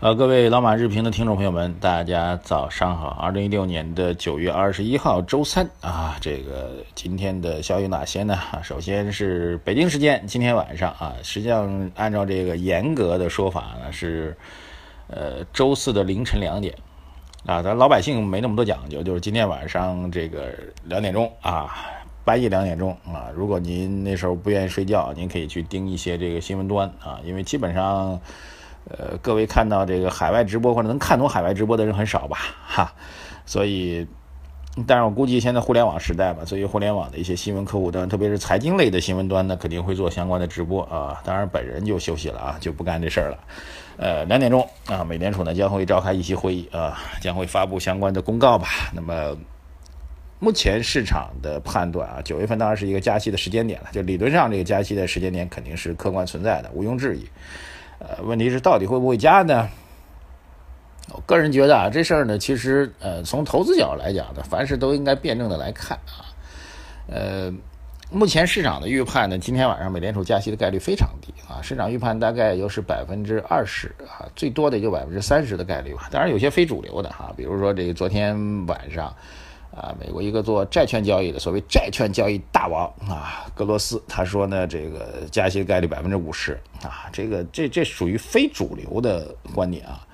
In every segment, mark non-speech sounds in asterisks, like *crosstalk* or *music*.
呃，各位老马日评的听众朋友们，大家早上好。二零一六年的九月二十一号，周三啊，这个今天的消息哪些呢？首先是北京时间今天晚上啊，实际上按照这个严格的说法呢，是呃周四的凌晨两点啊，咱老百姓没那么多讲究，就是今天晚上这个两点钟啊，半夜两点钟啊，如果您那时候不愿意睡觉，您可以去盯一些这个新闻端啊，因为基本上。呃，各位看到这个海外直播或者能看懂海外直播的人很少吧？*laughs* 哈，所以，但是我估计现在互联网时代嘛，所以互联网的一些新闻客户端，特别是财经类的新闻端呢，肯定会做相关的直播啊。当然，本人就休息了啊，就不干这事儿了。呃，两点钟啊，美联储呢将会召开议息会议啊，将会发布相关的公告吧。那么，目前市场的判断啊，九月份当然是一个加息的时间点了，就理论上这个加息的时间点肯定是客观存在的，毋庸置疑。呃，问题是到底会不会加呢？我个人觉得啊，这事儿呢，其实呃，从投资角度来讲呢，凡事都应该辩证的来看啊。呃，目前市场的预判呢，今天晚上美联储加息的概率非常低啊，市场预判大概就是百分之二十啊，最多的也就百分之三十的概率吧。当然有些非主流的哈，比如说这个昨天晚上。啊，美国一个做债券交易的所谓债券交易大王啊，格罗斯，他说呢，这个加息概率百分之五十啊，这个这这属于非主流的观点啊，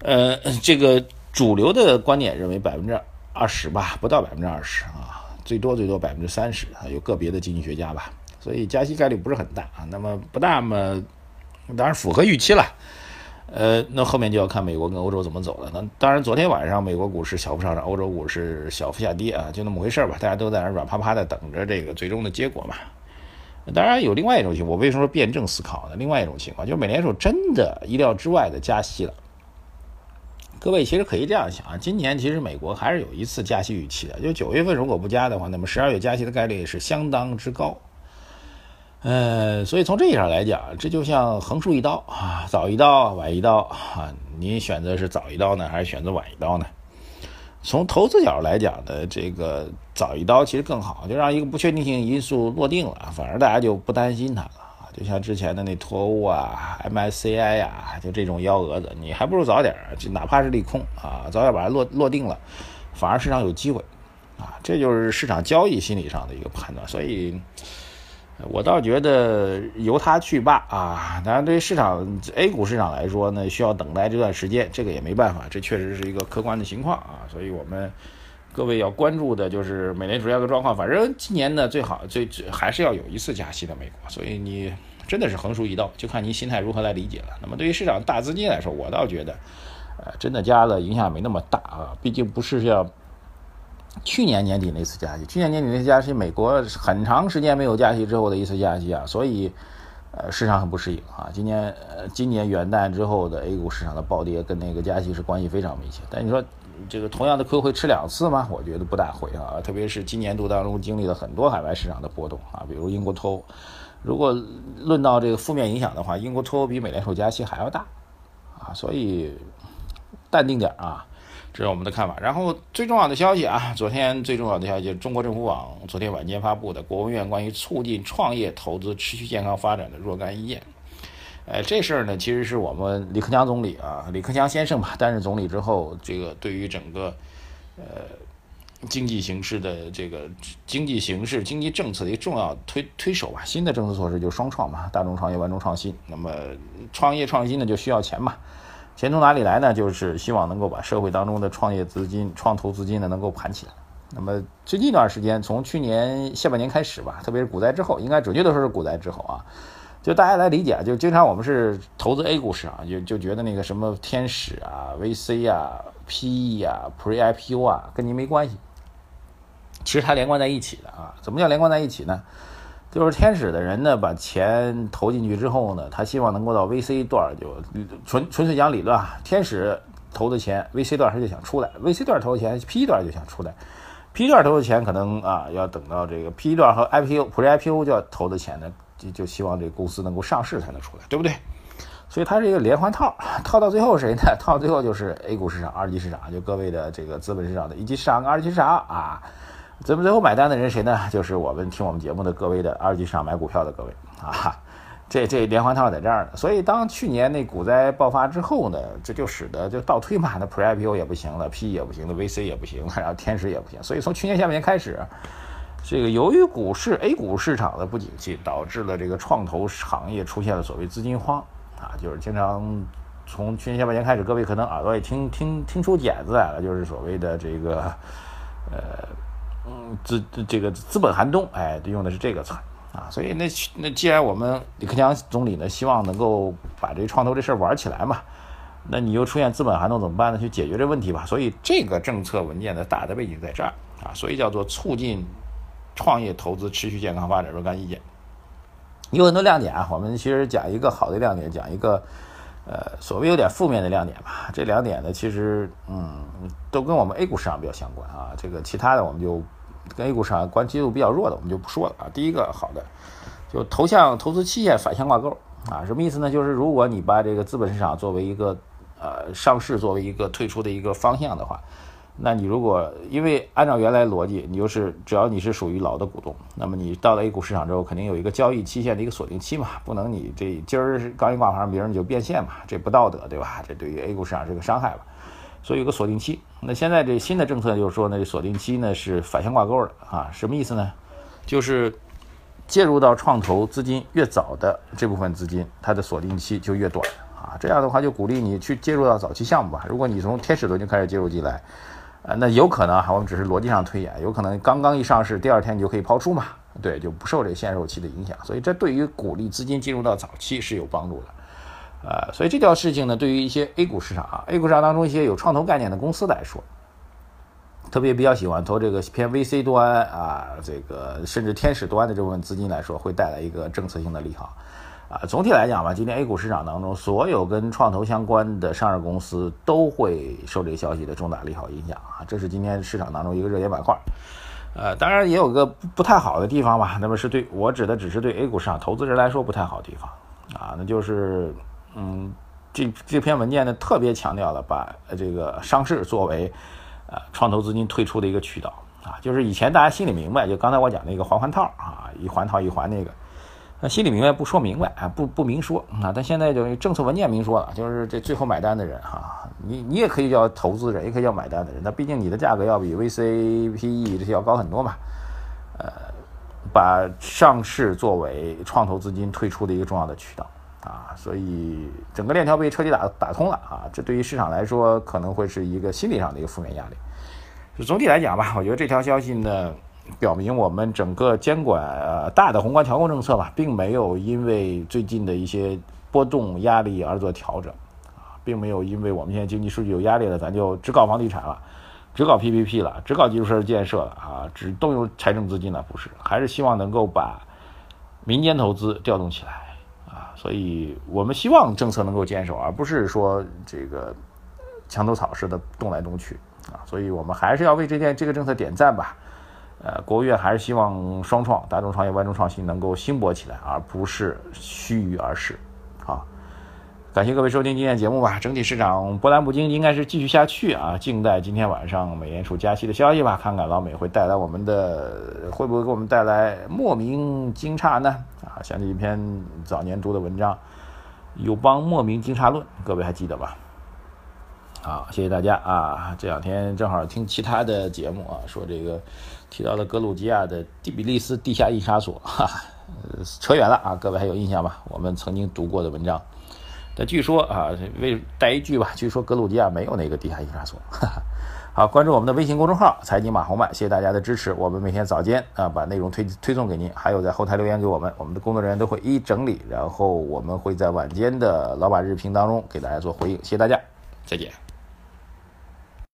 呃，这个主流的观点认为百分之二十吧，不到百分之二十啊，最多最多百分之三十啊，有个别的经济学家吧，所以加息概率不是很大啊，那么不大嘛，当然符合预期了。呃，那后面就要看美国跟欧洲怎么走了。那当然，昨天晚上美国股市小幅上涨，欧洲股市小幅下跌啊，就那么回事儿吧。大家都在那软趴趴的等着这个最终的结果嘛。当然有另外一种情况，我为什么说辩证思考呢？另外一种情况就是美联储真的意料之外的加息了。各位其实可以这样想啊，今年其实美国还是有一次加息预期的，就九月份如果不加的话，那么十二月加息的概率是相当之高。呃，所以从这一上来讲，这就像横竖一刀啊，早一刀，晚一刀啊，你选择是早一刀呢，还是选择晚一刀呢？从投资角度来讲呢，这个早一刀其实更好，就让一个不确定性因素落定了，反而大家就不担心它了啊。就像之前的那脱欧啊、MSCI 呀，就这种幺蛾子，你还不如早点，就哪怕是利空啊，早点把它落落定了，反而市场有机会啊。这就是市场交易心理上的一个判断，所以。我倒觉得由他去吧啊！当然，对于市场 A 股市场来说呢，需要等待这段时间，这个也没办法，这确实是一个客观的情况啊。所以我们各位要关注的就是美联储要的状况。反正今年呢，最好最还是要有一次加息的美国。所以你真的是横竖一刀，就看您心态如何来理解了。那么对于市场大资金来说，我倒觉得，呃，真的加了影响没那么大啊，毕竟不是要。去年年底那次加息，去年年底那次加息，美国很长时间没有加息之后的一次加息啊，所以，呃，市场很不适应啊。今年，呃，今年元旦之后的 A 股市场的暴跌跟那个加息是关系非常密切。但你说，这个同样的亏会吃两次吗？我觉得不大会啊。特别是今年度当中经历了很多海外市场的波动啊，比如英国脱欧。如果论到这个负面影响的话，英国脱欧比美联储加息还要大啊，所以淡定点啊。这是我们的看法。然后最重要的消息啊，昨天最重要的消息，中国政府网昨天晚间发布的国务院关于促进创业投资持续健康发展的若干意见。呃，这事儿呢，其实是我们李克强总理啊，李克强先生吧，担任总理之后，这个对于整个呃经济形势的这个经济形势、经济政策的一个重要推推手吧。新的政策措施就是双创嘛，大众创业、万众创新。那么创业创新呢，就需要钱嘛。钱从哪里来呢？就是希望能够把社会当中的创业资金、创投资金呢能够盘起来。那么最近一段时间，从去年下半年开始吧，特别是股灾之后，应该准确的说是股灾之后啊，就大家来理解，就经常我们是投资 A 股市场，就就觉得那个什么天使啊、VC 啊、PE 啊、Pre IPO 啊，跟您没关系。其实它连贯在一起的啊。怎么叫连贯在一起呢？就是天使的人呢，把钱投进去之后呢，他希望能够到 VC 段就纯纯粹讲理论啊。天使投的钱，VC 段他就想出来；VC 段投的钱，P 段就想出来。P 段投的钱可能啊要等到这个 P 段和 IPO、普瑞 IPO 就要投的钱呢，就就希望这个公司能够上市才能出来，对不对？所以它是一个连环套，套到最后谁呢？套到最后就是 A 股市场、二级市场，就各位的这个资本市场的一级市场二级市场啊。咱们最后买单的人谁呢？就是我们听我们节目的各位的二级市场买股票的各位啊。这这连环套在这儿呢，所以当去年那股灾爆发之后呢，这就使得就倒推嘛，那 Pre IPO 也不行了，P 也不行了，VC 也不行了，然后天使也不行，所以从去年下半年开始，这个由于股市 A 股市场的不景气，导致了这个创投行业出现了所谓资金荒啊，就是经常从去年下半年开始，各位可能耳朵也听听听出茧子来了，就是所谓的这个呃嗯资这个资本寒冬，哎，用的是这个词。啊，所以那那既然我们李克强总理呢希望能够把这创投这事儿玩起来嘛，那你又出现资本寒冬怎么办呢？去解决这问题吧。所以这个政策文件的大的背景在这儿啊，所以叫做促进创业投资持续健康发展若干意见。有很多亮点啊，我们其实讲一个好的亮点，讲一个呃所谓有点负面的亮点吧。这两点呢，其实嗯都跟我们 A 股市场比较相关啊。这个其他的我们就。跟 A 股市场关系度比较弱的，我们就不说了啊。第一个好的，就投向投资期限反向挂钩啊，什么意思呢？就是如果你把这个资本市场作为一个呃上市作为一个退出的一个方向的话，那你如果因为按照原来逻辑，你就是只要你是属于老的股东，那么你到了 A 股市场之后，肯定有一个交易期限的一个锁定期嘛，不能你这今儿刚一挂牌，明儿你就变现嘛，这不道德对吧？这对于 A 股市场是个伤害吧。所以有个锁定期，那现在这新的政策就是说呢，锁定期呢是反向挂钩的啊，什么意思呢？就是介入到创投资金越早的这部分资金，它的锁定期就越短啊。这样的话就鼓励你去介入到早期项目吧。如果你从天使轮就开始介入进来，呃，那有可能哈，我们只是逻辑上推演，有可能刚刚一上市，第二天你就可以抛出嘛，对，就不受这限售期的影响。所以这对于鼓励资金进入到早期是有帮助的。呃，所以这条事情呢，对于一些 A 股市场啊，A 股市场当中一些有创投概念的公司来说，特别比较喜欢投这个偏 VC 端啊，这个甚至天使端的这部分资金来说，会带来一个政策性的利好。啊，总体来讲吧，今天 A 股市场当中，所有跟创投相关的上市公司都会受这个消息的重大利好影响啊，这是今天市场当中一个热点板块。呃，当然也有个不不太好的地方吧，那么是对我指的只是对 A 股市场投资人来说不太好的地方啊，那就是。嗯，这这篇文件呢，特别强调了把这个上市作为呃创投资金退出的一个渠道啊，就是以前大家心里明白，就刚才我讲那个环环套啊，一环套一环那个，那心里明白不说明白啊，不不明说啊，但现在就是政策文件明说了，就是这最后买单的人哈，你你也可以叫投资人，也可以叫买单的人，那毕竟你的价格要比 VC、PE 这些要高很多嘛，呃，把上市作为创投资金退出的一个重要的渠道。啊，所以整个链条被彻底打打通了啊，这对于市场来说可能会是一个心理上的一个负面压力。就总体来讲吧，我觉得这条消息呢，表明我们整个监管呃大的宏观调控政策吧，并没有因为最近的一些波动压力而做调整啊，并没有因为我们现在经济数据有压力了，咱就只搞房地产了，只搞 PPP 了，只搞基础设施建设了啊，只动用财政资金了，不是，还是希望能够把民间投资调动起来啊。所以我们希望政策能够坚守，而不是说这个墙头草似的动来动去啊。所以我们还是要为这件这个政策点赞吧。呃，国务院还是希望双创、大众创业、万众创新能够兴勃起来，而不是须臾而逝。啊。感谢各位收听今天节目吧。整体市场波澜不惊，应该是继续下去啊。静待今天晚上美联储加息的消息吧，看看老美会带来我们的会不会给我们带来莫名惊诧呢？啊，像这一篇早年读的文章，友邦莫名惊诧论，各位还记得吧？好，谢谢大家啊。这两天正好听其他的节目啊，说这个提到了格鲁吉亚的蒂比利斯地下印刷所，哈，*laughs* 扯远了啊。各位还有印象吧？我们曾经读过的文章。但据说啊，为带一句吧，据说格鲁吉亚没有那个地下印刷所。哈 *laughs* 哈好，关注我们的微信公众号“财经马红漫”，谢谢大家的支持。我们每天早间啊，把内容推推送给您，还有在后台留言给我们，我们的工作人员都会一一整理，然后我们会在晚间的老马日评当中给大家做回应。谢谢大家，再见。